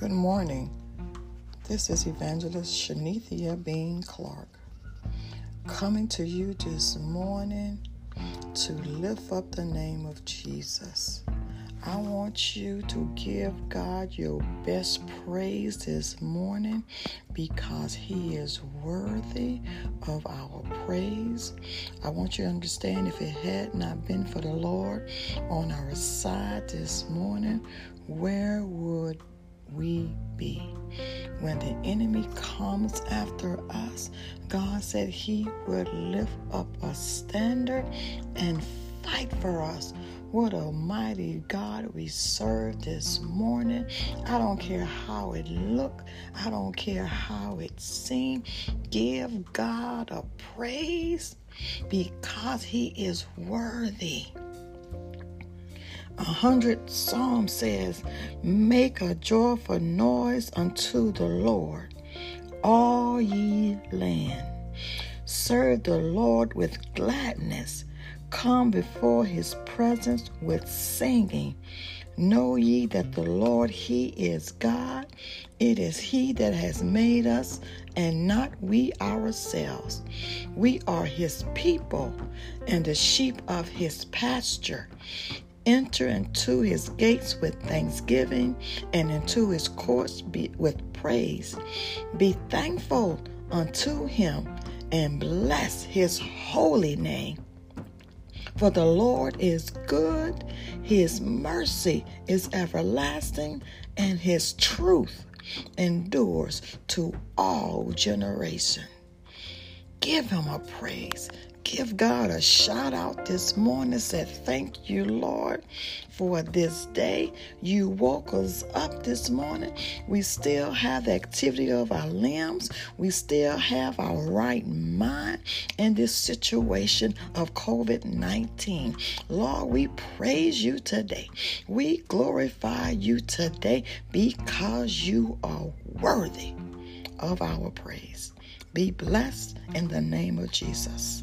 Good morning. This is Evangelist Shenethia Bean Clark coming to you this morning to lift up the name of Jesus. I want you to give God your best praise this morning because He is worthy of our praise. I want you to understand if it had not been for the Lord on our side this morning, where would we be? When the enemy comes after us, God said He would lift up a standard and fight for us. What a mighty God we serve this morning. I don't care how it look. I don't care how it seem. Give God a praise because he is worthy. A hundred psalm says, Make a joyful noise unto the Lord, all ye land. Serve the Lord with gladness Come before his presence with singing. Know ye that the Lord, he is God. It is he that has made us and not we ourselves. We are his people and the sheep of his pasture. Enter into his gates with thanksgiving and into his courts with praise. Be thankful unto him and bless his holy name. For the Lord is good, his mercy is everlasting, and his truth endures to all generation. Give him a praise give God a shout out this morning. Say, Thank you, Lord, for this day. You woke us up this morning. We still have activity of our limbs. We still have our right mind in this situation of COVID 19. Lord, we praise you today. We glorify you today because you are worthy of our praise. Be blessed in the name of Jesus.